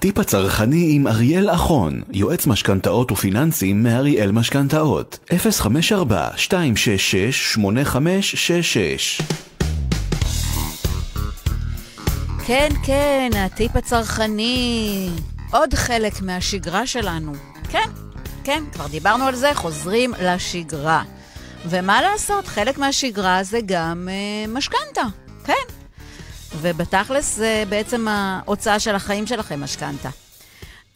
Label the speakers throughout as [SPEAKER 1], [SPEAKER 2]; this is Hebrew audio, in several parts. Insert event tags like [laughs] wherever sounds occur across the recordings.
[SPEAKER 1] הטיפ הצרכני עם אריאל אחון, יועץ משכנתאות ופיננסים מאריאל משכנתאות, 054-266-8566
[SPEAKER 2] כן, כן, הטיפ הצרכני. עוד חלק מהשגרה שלנו. כן, כן, כבר דיברנו על זה, חוזרים לשגרה. ומה לעשות, חלק מהשגרה זה גם אה, משכנתה, כן. ובתכלס זה בעצם ההוצאה של החיים שלכם, משכנתה.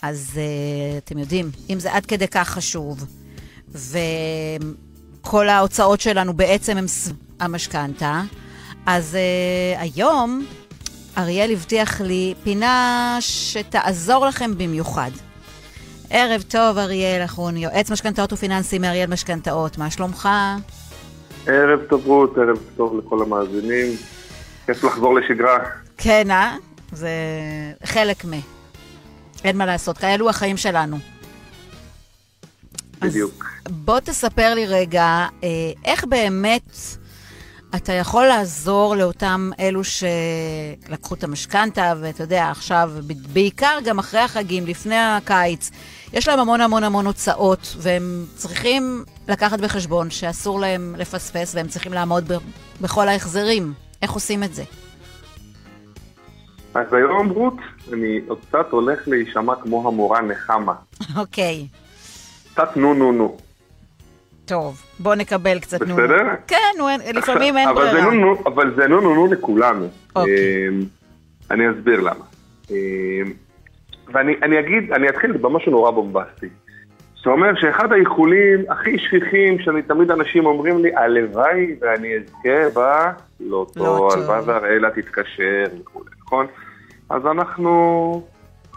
[SPEAKER 2] אז אה, אתם יודעים, אם זה עד כדי כך חשוב, וכל ההוצאות שלנו בעצם הם המשכנתה, אז אה, היום אריאל הבטיח לי פינה שתעזור לכם במיוחד. ערב טוב, אריאל אחרוני, יועץ משכנתאות ופיננסים מאריאל משכנתאות, מה שלומך?
[SPEAKER 3] ערב טוב רות, ערב טוב לכל המאזינים. כיף לחזור לשגרה.
[SPEAKER 2] כן, אה? זה חלק מ... אין מה לעשות, כאלו החיים שלנו.
[SPEAKER 3] בדיוק.
[SPEAKER 2] אז בוא תספר לי רגע, אה, איך באמת אתה יכול לעזור לאותם אלו שלקחו את המשכנתה, ואתה יודע, עכשיו, בעיקר גם אחרי החגים, לפני הקיץ, יש להם המון המון המון הוצאות, והם צריכים לקחת בחשבון שאסור להם לפספס, והם צריכים לעמוד ב- בכל ההחזרים. איך עושים את זה?
[SPEAKER 3] אז היום, רות, אני עוד קצת הולך להישמע כמו המורה נחמה. [laughs]
[SPEAKER 2] אוקיי.
[SPEAKER 3] קצת נו נו נו.
[SPEAKER 2] טוב, בוא נקבל קצת נו.
[SPEAKER 3] בסדר?
[SPEAKER 2] כן, נו, לפעמים אין
[SPEAKER 3] אבל
[SPEAKER 2] ברירה.
[SPEAKER 3] זה נו נו, אבל זה נו נו נו לכולנו.
[SPEAKER 2] אוקיי.
[SPEAKER 3] אמ, אני אסביר למה. אמ, ואני אני אגיד, אני אתחיל במשהו נורא בומבסטי. זאת אומרת שאחד האיחולים הכי שכיחים שאני תמיד אנשים אומרים לי, הלוואי ואני אזכה ב... לא טוב. הלוואי והראלה תתקשר וכולי, נכון? אז אנחנו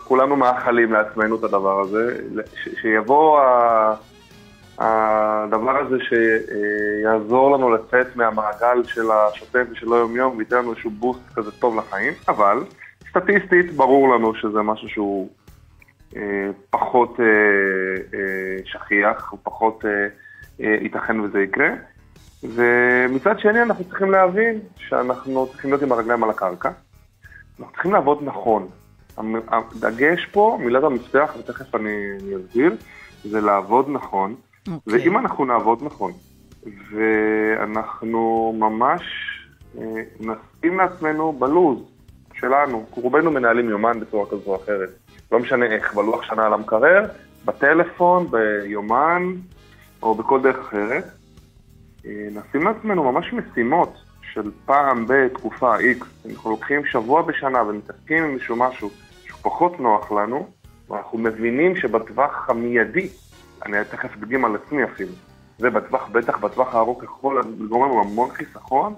[SPEAKER 3] כולנו מאחלים לעצמנו את הדבר הזה, ש- שיבוא ה... הדבר הזה שיעזור לנו לצאת מהמעגל של השוטף ושל היום-יום וייתן לנו איזשהו בוסט כזה טוב לחיים, אבל סטטיסטית ברור לנו שזה משהו שהוא פחות אה, אה, שכיח, פחות אה, אה, ייתכן וזה יקרה. ומצד שני אנחנו צריכים להבין שאנחנו צריכים להיות עם הרגליים על הקרקע. אנחנו צריכים לעבוד נכון. הדגש פה, מילת המפתח, ותכף אני אני אסביר, זה לעבוד נכון.
[SPEAKER 2] אוקיי.
[SPEAKER 3] ואם אנחנו נעבוד נכון, ואנחנו ממש אה, נשים לעצמנו בלוז שלנו, רובנו מנהלים יומן בצורה כזו או אחרת, לא משנה איך, בלוח שנה על המקרר, בטלפון, ביומן או בכל דרך אחרת, אה, נשים לעצמנו ממש משימות של פעם בתקופה X, אנחנו לוקחים שבוע בשנה ומתעסקים עם איזשהו משהו שהוא פחות נוח לנו, ואנחנו מבינים שבטווח המיידי, אני תכף אדגים על עצמי אפילו, זה בטווח, בטח בטווח הארוך יכול לגרום לנו המון חיסכון,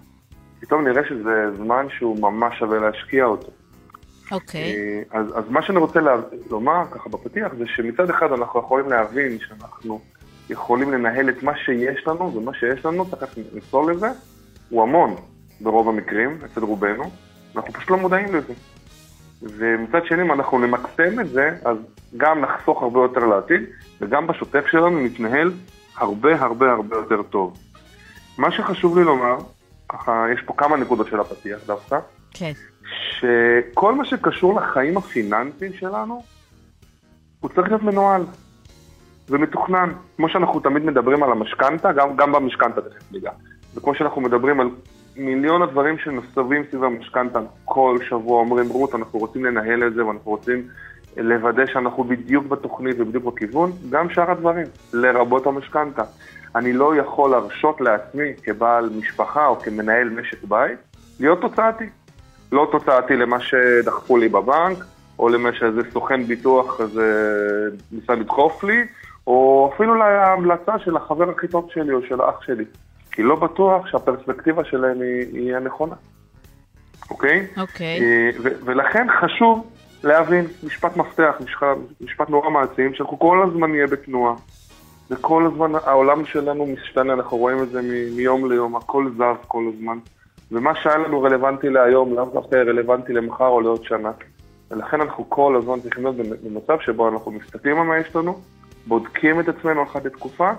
[SPEAKER 3] פתאום נראה שזה זמן שהוא ממש שווה להשקיע אותו.
[SPEAKER 2] אוקיי.
[SPEAKER 3] אה, אז, אז מה שאני רוצה לומר ככה בפתיח זה שמצד אחד אנחנו יכולים להבין שאנחנו יכולים לנהל את מה שיש לנו, ומה שיש לנו, תכף נצלול לזה, הוא המון ברוב המקרים, אצל רובנו, אנחנו פשוט לא מודעים לזה. ומצד שני, אם אנחנו נמקסם את זה, אז גם נחסוך הרבה יותר לעתיד, וגם בשוטף שלנו נתנהל הרבה הרבה הרבה יותר טוב. מה שחשוב לי לומר, ככה, יש פה כמה נקודות של הפתיח דווקא,
[SPEAKER 2] כן.
[SPEAKER 3] שכל מה שקשור לחיים הפיננסיים שלנו, הוא צריך להיות מנוהל ומתוכנן. כמו שאנחנו תמיד מדברים על המשכנתה, גם, גם במשכנתה תכף ניגע. וכמו שאנחנו מדברים על מיליון הדברים שנוסבים סביב המשכנתה, כל שבוע אומרים, רות, אנחנו רוצים לנהל את זה ואנחנו רוצים לוודא שאנחנו בדיוק בתוכנית ובדיוק בכיוון, גם שאר הדברים, לרבות המשכנתה. אני לא יכול להרשות לעצמי כבעל משפחה או כמנהל משק בית להיות תוצאתי. לא תוצאתי למה שדחפו לי בבנק, או למה שאיזה סוכן ביטוח כזה ניסה לדחוף לי, או אפילו להמלצה של החבר הכי טוב שלי או של האח שלי. כי לא בטוח שהפרספקטיבה שלהם היא, היא הנכונה, אוקיי?
[SPEAKER 2] אוקיי.
[SPEAKER 3] אה, ו- ולכן חשוב להבין, משפט מפתח, משפט, משפט נורא מעצים, שאנחנו כל הזמן נהיה בתנועה. וכל הזמן העולם שלנו משתנה, אנחנו רואים את זה מיום ליום, הכל זז כל הזמן. ומה שהיה לנו רלוונטי להיום, לאו דווקא רלוונטי למחר או לעוד שנה. ולכן אנחנו כל הזמן צריכים להיות במצב שבו אנחנו מסתכלים על מה יש לנו, בודקים את עצמנו אחת לתקופה,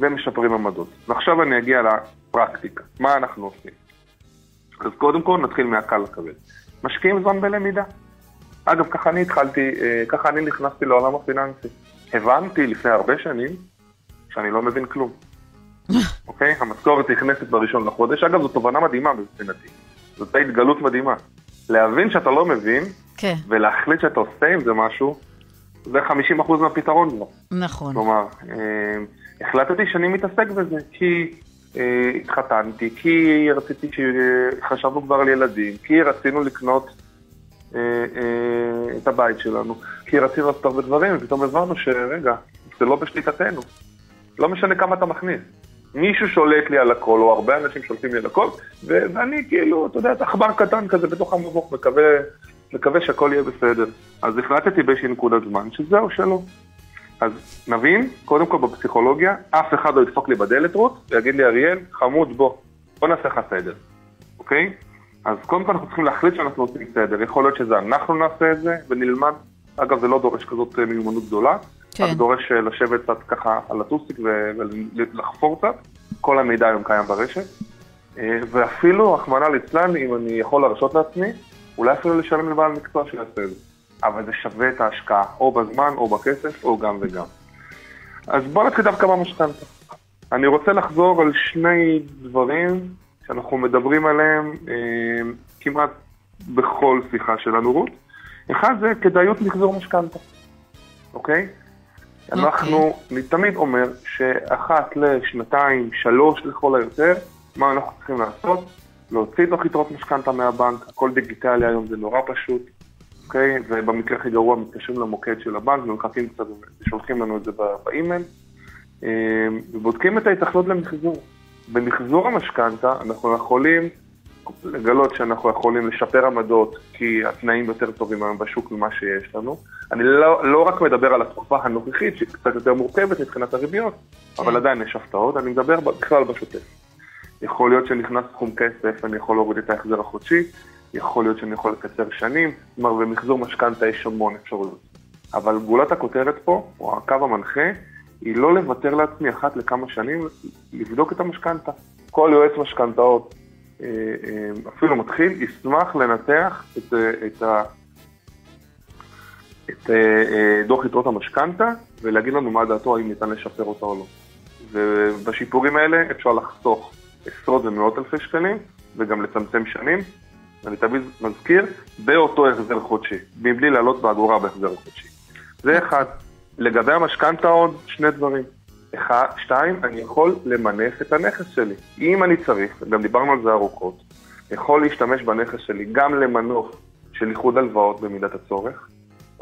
[SPEAKER 3] ומשפרים עמדות. ועכשיו אני אגיע לפרקטיקה, מה אנחנו עושים. אז קודם כל נתחיל מהקל לכבד. משקיעים זמן בלמידה. אגב, ככה אני התחלתי, אה, ככה אני נכנסתי לעולם הפיננסי. הבנתי לפני הרבה שנים שאני לא מבין כלום. אוקיי? המשכורת נכנסת בראשון לחודש. אגב, זו תובנה מדהימה מבחינתי. זאת הייתה התגלות מדהימה. להבין שאתה לא מבין,
[SPEAKER 2] כן,
[SPEAKER 3] ולהחליט שאתה עושה עם זה משהו, זה 50% מהפתרון כבר.
[SPEAKER 2] נכון.
[SPEAKER 3] כלומר, אה, החלטתי שאני מתעסק בזה, כי אה, התחתנתי, כי רציתי, ש- חשבנו כבר על ילדים, כי רצינו לקנות אה, אה, את הבית שלנו, כי רצינו לעשות הרבה דברים, ופתאום הבנו שרגע, זה לא בשליטתנו. לא משנה כמה אתה מכניס. מישהו שולט לי על הכל, או הרבה אנשים שולטים לי על הכל, ו- ואני כאילו, אתה יודע, עכבר קטן כזה בתוך המבוך, מקווה, מקווה שהכל יהיה בסדר. אז החלטתי באיזושהי נקודת זמן שזהו, שלא. אז נבין, קודם כל בפסיכולוגיה, אף אחד לא ידפוק לי בדלת רות, ויגיד לי, אריאל, חמוד, בוא, בוא נעשה לך סדר, אוקיי? אז קודם כל אנחנו צריכים להחליט שאנחנו עושים סדר. יכול להיות שזה אנחנו נעשה את זה ונלמד. אגב, זה לא דורש כזאת מיומנות גדולה.
[SPEAKER 2] כן.
[SPEAKER 3] רק דורש אה, לשבת קצת ככה על הטוסיק ולחפור קצת. כל המידע היום קיים ברשת. אה, ואפילו, רחמנא ליצלן, אם אני יכול להרשות לעצמי, אולי אפילו לשלם לבעל מקצוע את זה. אבל זה שווה את ההשקעה, או בזמן, או בכסף, או גם וגם. אז בואו נתחיל דווקא במשכנתה. אני רוצה לחזור על שני דברים שאנחנו מדברים עליהם אה, כמעט בכל שיחה שלנו, רות. אחד זה כדאיות מחזור משכנתה, אוקיי? אנחנו, אני תמיד אומר שאחת לשנתיים, שלוש לכל היותר, מה אנחנו צריכים לעשות? להוציא דוח יתרות משכנתה מהבנק, הכל דיגיטלי היום, זה נורא פשוט, אוקיי? ובמקרה הכי גרוע מתקשרים למוקד של הבנק ומחכים קצת ושולחים לנו את זה בא- באימייל, אה, ובודקים את ההתאחדות למחזור. במחזור המשכנתה אנחנו יכולים לגלות שאנחנו יכולים לשפר עמדות, כי התנאים יותר טובים היום בשוק ממה שיש לנו. אני לא, לא רק מדבר על התקופה הנוכחית, שהיא קצת יותר מורכבת מבחינת הריביות, אבל עדיין יש הפתעות, אני מדבר בכלל בשוטף. יכול להיות שנכנס סכום כסף, אני יכול להוריד את ההחזר החודשי, יכול להיות שאני יכול לקצר שנים, כלומר במחזור משכנתה יש המון אפשרויות. אבל גולת הכותרת פה, או הקו המנחה, היא לא לוותר לעצמי אחת לכמה שנים לבדוק את המשכנתה. כל יועץ משכנתאות, אה, אה, אפילו מתחיל, ישמח לנתח את, אה, את, את אה, אה, דוח יתרות המשכנתה ולהגיד לנו מה דעתו, האם ניתן לשפר אותה או לא. ובשיפורים האלה אפשר לחסוך עשרות ומאות אלפי שקלים וגם לצמצם שנים. אני תמיד מזכיר, באותו החזר חודשי, מבלי לעלות באגורה בהחזר חודשי. זה אחד. לגבי המשכנתה עוד שני דברים. אחד, שתיים, אני יכול למנף את הנכס שלי. אם אני צריך, גם דיברנו על זה ארוכות, יכול להשתמש בנכס שלי גם למנוף של איחוד הלוואות במידת הצורך,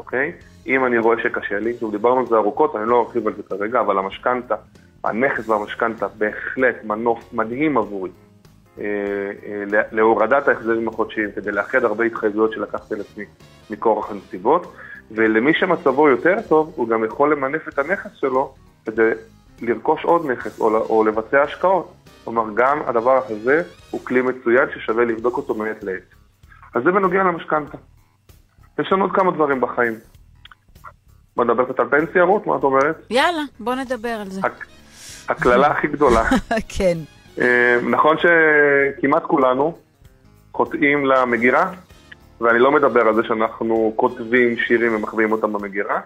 [SPEAKER 3] אוקיי? אם אני רואה שקשה לי, שוב, דיברנו על זה ארוכות, אני לא ארחיב על זה כרגע, אבל המשכנתה, הנכס והמשכנתה בהחלט מנוף מדהים עבורי. אה, אה, להורדת ההחזרים החודשיים, כדי לאחד הרבה התחייבויות שלקחתי על עצמי מכורח הנסיבות, ולמי שמצבו יותר טוב, הוא גם יכול למנף את הנכס שלו כדי לרכוש עוד נכס או, או לבצע השקעות. כלומר, גם הדבר הזה הוא כלי מצוין ששווה לבדוק אותו מעת לעת. אז זה בנוגע למשכנתה. יש לנו עוד כמה דברים בחיים. בוא נדבר קצת על פנסיה, רות, מה את אומרת?
[SPEAKER 2] יאללה, בוא נדבר על זה.
[SPEAKER 3] הק- הקללה הכי גדולה. [laughs]
[SPEAKER 2] כן.
[SPEAKER 3] אה, נכון שכמעט כולנו חוטאים למגירה, ואני לא מדבר על זה שאנחנו כותבים שירים ומחביאים אותם במגירה,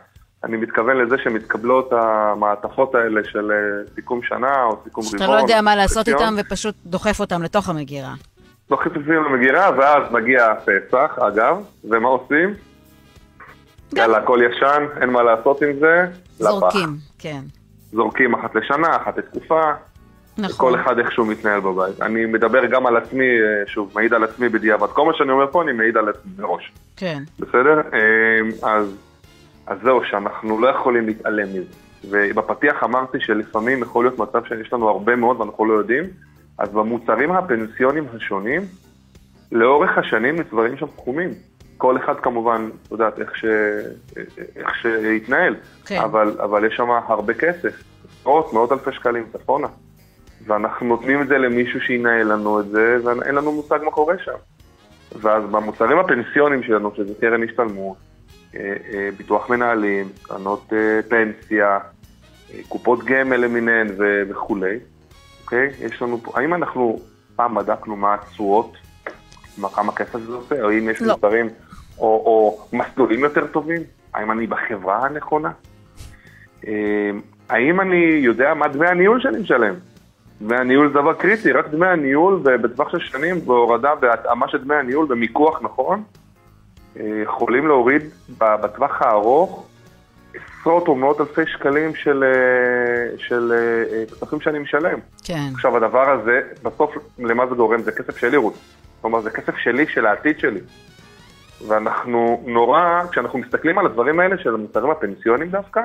[SPEAKER 3] אני מתכוון לזה שמתקבלות המעטפות האלה של אה, סיכום שנה או סיכום רבעון.
[SPEAKER 2] שאתה לא יודע מה לעשות. איתם ופשוט דוחף אותם לתוך המגירה.
[SPEAKER 3] דוחפים למגירה, ואז מגיע פסח, אגב, ומה עושים? יאללה, הכל ישן, אין מה לעשות עם זה, לפח.
[SPEAKER 2] זורקים, כן.
[SPEAKER 3] זורקים אחת לשנה, אחת לתקופה,
[SPEAKER 2] נכון.
[SPEAKER 3] כל אחד איכשהו מתנהל בבית. אני מדבר גם על עצמי, אה, שוב, מעיד על עצמי בדיעבד. כל מה שאני אומר פה, אני מעיד על עצמי מראש.
[SPEAKER 2] כן.
[SPEAKER 3] בסדר? אה, אז, אז זהו, שאנחנו לא יכולים להתעלם מזה. ובפתיח אמרתי שלפעמים יכול להיות מצב שיש לנו הרבה מאוד ואנחנו לא יודעים, אז במוצרים הפנסיונים השונים, לאורך השנים נצברים שם תחומים. כל אחד כמובן, את יודעת, איך, ש... איך שיתנהל,
[SPEAKER 2] כן.
[SPEAKER 3] אבל, אבל יש שם הרבה כסף, עשרות, מאות אלפי שקלים צפונה. ואנחנו נותנים את זה למישהו שינהל לנו את זה, ואין לנו מושג מה קורה שם. ואז במוצרים הפנסיונים שלנו, שזה קרן השתלמות, אה, אה, ביטוח מנהלים, קרנות אה, פנסיה, קופות גמל למיניהן וכולי, אוקיי? יש לנו פה, האם אנחנו פעם בדקנו מה התשואות, מה כמה כסף זה עושה, או אם יש
[SPEAKER 2] לא.
[SPEAKER 3] מוצרים או, או מסלולים יותר טובים? האם אני בחברה הנכונה? אה, האם אני יודע מה דמי הניהול שאני משלם? דמי הניהול זה דבר קריטי, רק דמי הניהול בטווח של שנים בהורדה והתאמה של דמי הניהול במיקוח נכון, אה, יכולים להוריד בטווח הארוך עשרות או מאות אלפי שקלים של, אה, של כספים שאני משלם.
[SPEAKER 2] כן.
[SPEAKER 3] עכשיו, הדבר הזה, בסוף, למה זה גורם? זה כסף שלי, רות. כלומר, זה כסף שלי, של העתיד שלי. ואנחנו נורא, כשאנחנו מסתכלים על הדברים האלה של המוצרים הפנסיונים דווקא,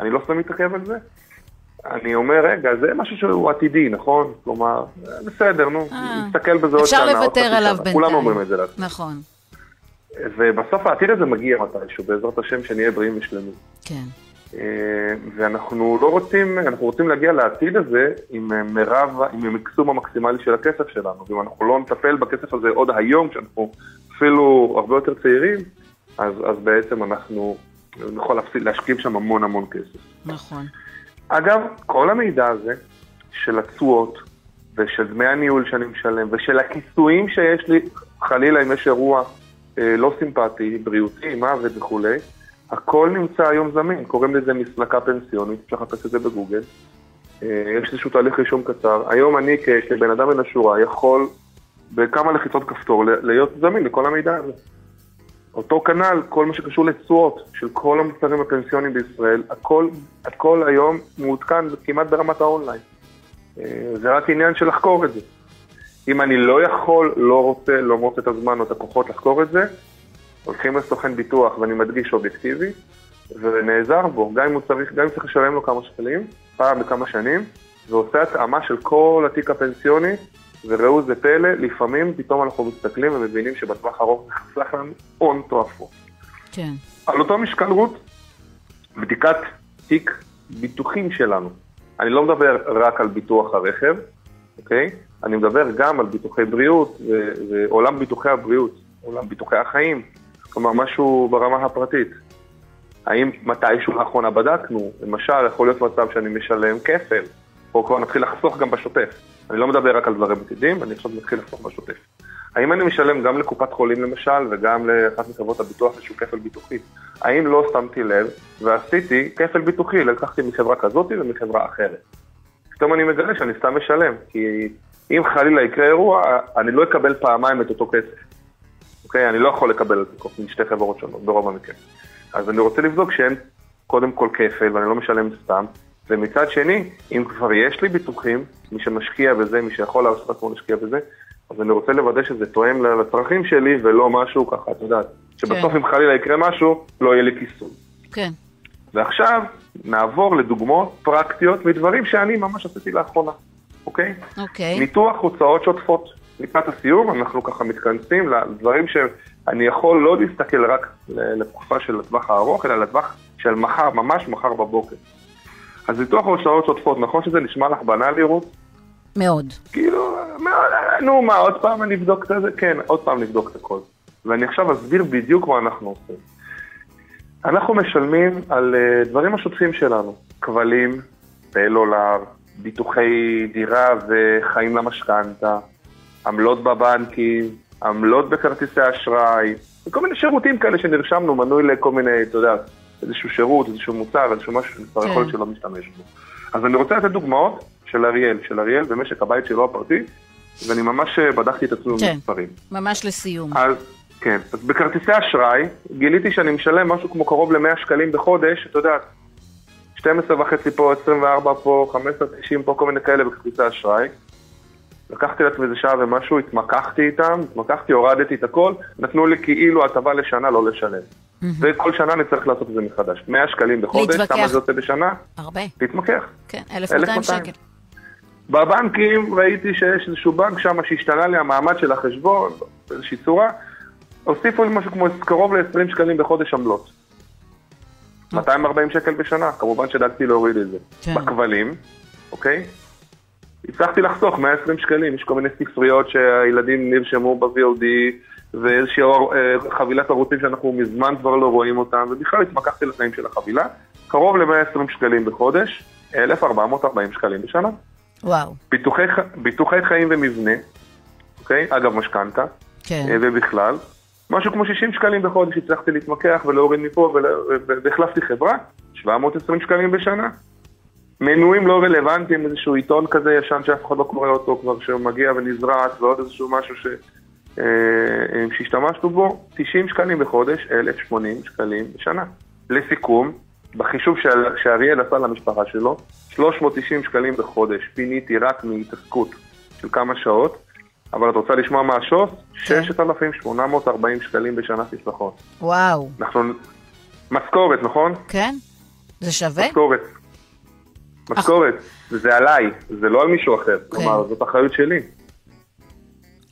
[SPEAKER 3] אני לא סתם מתעכב על זה, אני אומר, רגע, זה משהו שהוא עתידי, נכון? כלומר, בסדר, נו, אה, נסתכל בזה עוד שנה.
[SPEAKER 2] אפשר לוותר עליו בינתיים.
[SPEAKER 3] כולם אומרים את זה לעצמם.
[SPEAKER 2] נכון.
[SPEAKER 3] ובסוף העתיד הזה מגיע מתישהו, בעזרת השם, שנהיה בריאים ושלמים.
[SPEAKER 2] כן.
[SPEAKER 3] אה, ואנחנו לא רוצים, אנחנו רוצים להגיע לעתיד הזה עם אה, מירב, עם המקסום המקסימלי של הכסף שלנו. ואם אנחנו לא נטפל בכסף הזה עוד היום, כשאנחנו אפילו הרבה יותר צעירים, אז, אז בעצם אנחנו נוכל להשקיע שם המון המון כסף.
[SPEAKER 2] נכון.
[SPEAKER 3] אגב, כל המידע הזה של התשואות ושל דמי הניהול שאני משלם ושל הכיסויים שיש לי, חלילה אם יש אירוע לא סימפטי, בריאותי, מוות וכולי, הכל נמצא היום זמין, קוראים לזה מסלקה פנסיונית, אפשר לחפש את זה בגוגל. אה, יש איזשהו תהליך רישום קצר. היום אני כבן אדם מן השורה יכול בכמה לחיצות כפתור להיות זמין לכל המידע הזה. אותו כנ"ל, כל מה שקשור לתשואות של כל המוצרים הפנסיוניים בישראל, הכל, הכל היום מעודכן כמעט ברמת האונליין. אה, זה רק עניין של לחקור את זה. אם אני לא יכול, לא רוצה, לא מוצא את הזמן או את הכוחות לחקור את זה, הולכים לסוכן ביטוח, ואני מדגיש אובייקטיבי, ונעזר בו, גם אם הוא צריך, גם אם צריך לשלם לו כמה שקלים, פעם בכמה שנים, ועושה התאמה של כל התיק הפנסיוני, וראו זה פלא, לפעמים פתאום אנחנו מסתכלים ומבינים שבטווח ארוך זה חסך לנו הון תועפות.
[SPEAKER 2] כן.
[SPEAKER 3] על אותו משקל רות, בדיקת תיק ביטוחים שלנו. אני לא מדבר רק על ביטוח הרכב, אוקיי? אני מדבר גם על ביטוחי בריאות ועולם ביטוחי הבריאות, עולם ביטוחי החיים, כלומר משהו ברמה הפרטית. האם מתישהו לאחרונה בדקנו, למשל יכול להיות מצב שאני משלם כפל, או כבר נתחיל לחסוך גם בשוטף. אני לא מדבר רק על דברים עתידים, אני עכשיו מתחיל לחסוך בשוטף. האם אני משלם גם לקופת חולים למשל, וגם לאחת מחברות הביטוח איזשהו כפל ביטוחי? האם לא שמתי לב ועשיתי כפל ביטוחי, לקחתי מחברה כזאת ומחברה אחרת? פתאום אני מגלה שאני סתם משלם, כי אם חלילה יקרה אירוע, אני לא אקבל פעמיים את אותו כסף. אוקיי? אני לא יכול לקבל את זה משתי חברות שונות, ברוב המקרים. אז אני רוצה לבדוק שאין קודם כל כפל ואני לא משלם סתם, ומצד שני, אם כבר יש לי ביטוחים, מי שמשקיע בזה, מי שיכול לעשות עצמו להשקיע בזה, אז אני רוצה לוודא שזה תואם לצרכים שלי ולא משהו ככה, את יודעת, שבסוף כן. אם חלילה יקרה משהו, לא יהיה לי כיסוי.
[SPEAKER 2] כן.
[SPEAKER 3] ועכשיו נעבור לדוגמאות פרקטיות מדברים שאני ממש עשיתי לאחרונה, אוקיי?
[SPEAKER 2] אוקיי.
[SPEAKER 3] ניתוח הוצאות שוטפות. לקראת הסיום אנחנו ככה מתכנסים לדברים שאני יכול לא להסתכל רק לתקופה של הטווח הארוך, אלא לטווח של מחר, ממש מחר בבוקר. אז ניתוח הוצאות שוטפות, נכון שזה נשמע לך בנאלי, רות?
[SPEAKER 2] מאוד.
[SPEAKER 3] כאילו, מאוד, נו מה, עוד פעם אני אבדוק את זה? כן, עוד פעם נבדוק את הכל. ואני עכשיו אסביר בדיוק מה אנחנו עושים. אנחנו משלמים על uh, דברים השוטפים שלנו, כבלים, פלולר, ביטוחי דירה וחיים למשכנתה, עמלות בבנקים, עמלות בכרטיסי אשראי, וכל מיני שירותים כאלה שנרשמנו, מנוי לכל מיני, אתה יודע, איזשהו שירות, איזשהו מוצר, איזשהו משהו שכבר יכול להיות כן. שלא משתמש בו. אז אני רוצה לתת דוגמאות של אריאל, של אריאל במשק הבית שלו הפרטי, ואני ממש אה, בדקתי את עצמי
[SPEAKER 2] כן,
[SPEAKER 3] במספרים.
[SPEAKER 2] ממש לסיום.
[SPEAKER 3] אז, כן, אז בכרטיסי אשראי, גיליתי שאני משלם משהו כמו קרוב ל-100 שקלים בחודש, אתה יודע, 12 וחצי פה, 24 פה, 15, 90 פה, כל מיני כאלה בכרטיסי אשראי. לקחתי לעצמי איזה שעה ומשהו, התמקחתי איתם, התמקחתי, הורדתי את הכל, נתנו לי כאילו הטבה לשנה לא לשלם. וכל שנה אני צריך לעשות את זה מחדש. 100 שקלים בחודש, כמה זה יוצא בשנה?
[SPEAKER 2] הרבה.
[SPEAKER 3] להתמקח.
[SPEAKER 2] כן, 1,200 שקל.
[SPEAKER 3] בבנקים ראיתי שיש איזשהו בנק שם שהשתנה לי המעמד של החשבון, באיזושהי צורה, הוסיפו לי משהו כמו קרוב ל-20 שקלים בחודש עמלות. 240 אוקיי. שקל בשנה, כמובן שדאגתי להוריד את זה. כן. בכבלים, אוקיי? הצלחתי לחסוך 120 שקלים, יש כל מיני ספריות שהילדים נרשמו ב-VOD ואיזושהי אה, חבילת ערוצים שאנחנו מזמן כבר לא רואים אותם, ובכלל התמקחתי לתנאים של החבילה, קרוב ל-120 שקלים בחודש, 1,440 שקלים בשנה.
[SPEAKER 2] וואו.
[SPEAKER 3] ביטוחי, ביטוחי חיים ומבנה, אוקיי? אגב, משכנתה,
[SPEAKER 2] כן.
[SPEAKER 3] אה, ובכלל, משהו כמו 60 שקלים בחודש הצלחתי להתמקח ולהוריד מפה והחלפתי חברה, 720 שקלים בשנה. מנויים לא רלוונטיים, איזשהו עיתון כזה ישן שאף אחד לא קורא אותו כבר, שמגיע ונזרק, ועוד איזשהו משהו ש... אה, אה, שהשתמשנו בו, 90 שקלים בחודש, 1,080 שקלים בשנה. לסיכום, בחישוב שאריאל עשה למשפחה שלו, 390 שקלים בחודש פיניתי רק מהתעסקות של כמה שעות, אבל את רוצה לשמוע מה השוס? כן. 6,840 שקלים בשנה חיסכון.
[SPEAKER 2] וואו.
[SPEAKER 3] אנחנו... משכורת, נכון?
[SPEAKER 2] כן. זה שווה?
[SPEAKER 3] משכורת. משכורת. זה עליי, זה לא על מישהו אחר. כן. כלומר, זאת אחריות שלי.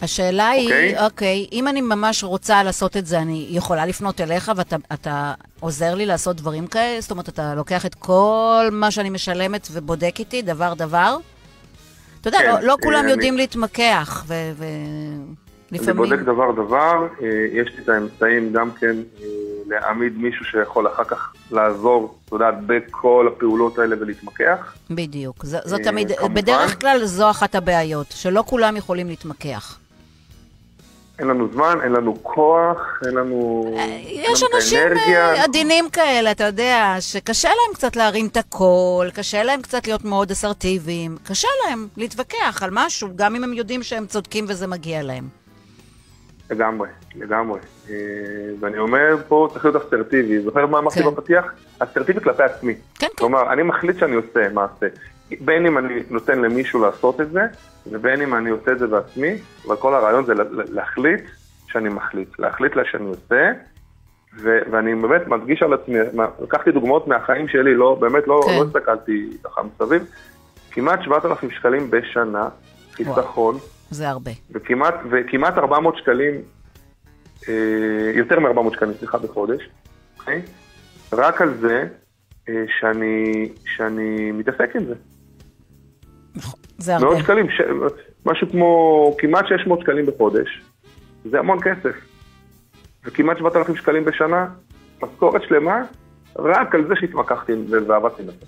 [SPEAKER 2] השאלה היא, אוקיי, אוקיי, אם אני ממש רוצה לעשות את זה, אני יכולה לפנות אליך ואתה עוזר לי לעשות דברים כאלה? זאת אומרת, אתה לוקח את כל מה שאני משלמת ובודק איתי דבר דבר? אתה יודע, כן, לא, לא כולם אני... יודעים להתמקח, ולפעמים... אני
[SPEAKER 3] בודק דבר דבר, אה, יש לי את האמצעים גם כן אה, להעמיד מישהו שיכול אחר כך לעזור, אתה יודע, בכל הפעולות האלה ולהתמקח.
[SPEAKER 2] בדיוק, זאת תמיד, כמובן. בדרך כלל זו אחת הבעיות, שלא כולם יכולים להתמקח.
[SPEAKER 3] אין לנו זמן, אין לנו כוח, אין לנו...
[SPEAKER 2] יש אנשים אנרגיה. עדינים כאלה, אתה יודע, שקשה להם קצת להרים את הקול, קשה להם קצת להיות מאוד אסרטיביים, קשה להם להתווכח על משהו, גם אם הם יודעים שהם צודקים וזה מגיע להם.
[SPEAKER 3] לגמרי, לגמרי. אה, ואני אומר, פה צריך להיות אסרטיבי. זוכר מה אמרתי כן. בפתיח? אסרטיבי כלפי עצמי. כן, כן. כלומר, אני מחליט שאני עושה מעשה. בין אם אני נותן למישהו לעשות את זה, ובין אם אני עושה את זה בעצמי, אבל כל הרעיון זה להחליט שאני מחליט. להחליט לה שאני עושה, ו- ואני באמת מדגיש על עצמי, לקחתי דוגמאות מהחיים שלי, לא, באמת לא, כן. לא הסתכלתי ככה מסביב, כמעט 7,000 שקלים בשנה, חיסכון.
[SPEAKER 2] זה הרבה.
[SPEAKER 3] וכמעט, וכמעט 400 שקלים, אה, יותר מ-400 שקלים, סליחה, בחודש, אוקיי? רק על זה אה, שאני, שאני מתעסק עם זה.
[SPEAKER 2] זה הרבה.
[SPEAKER 3] מאות שקלים, ש... משהו כמו כמעט 600 שקלים בחודש, זה המון כסף. וכמעט 7,000 שקלים בשנה, משכורת שלמה, רק על זה שהתמקחתי ועבדתי בזה.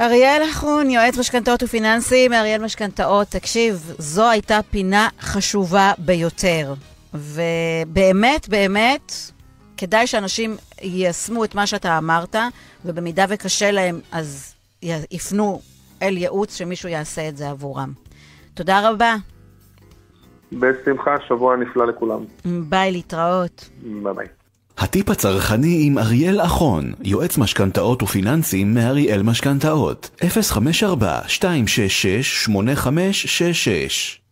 [SPEAKER 2] אריאל אחון, יועץ משכנתאות ופיננסים מאריאל משכנתאות, תקשיב, זו הייתה פינה חשובה ביותר. ובאמת, באמת, כדאי שאנשים יישמו את מה שאתה אמרת, ובמידה וקשה להם, אז יפנו אל ייעוץ שמישהו יעשה את זה עבורם. תודה רבה.
[SPEAKER 3] בשמחה, שבוע נפלא לכולם.
[SPEAKER 2] ביי, להתראות.
[SPEAKER 3] ביי ביי.
[SPEAKER 1] הטיפ הצרכני עם אריאל אחון, יועץ משכנתאות ופיננסים מאריאל משכנתאות, 054-266-8566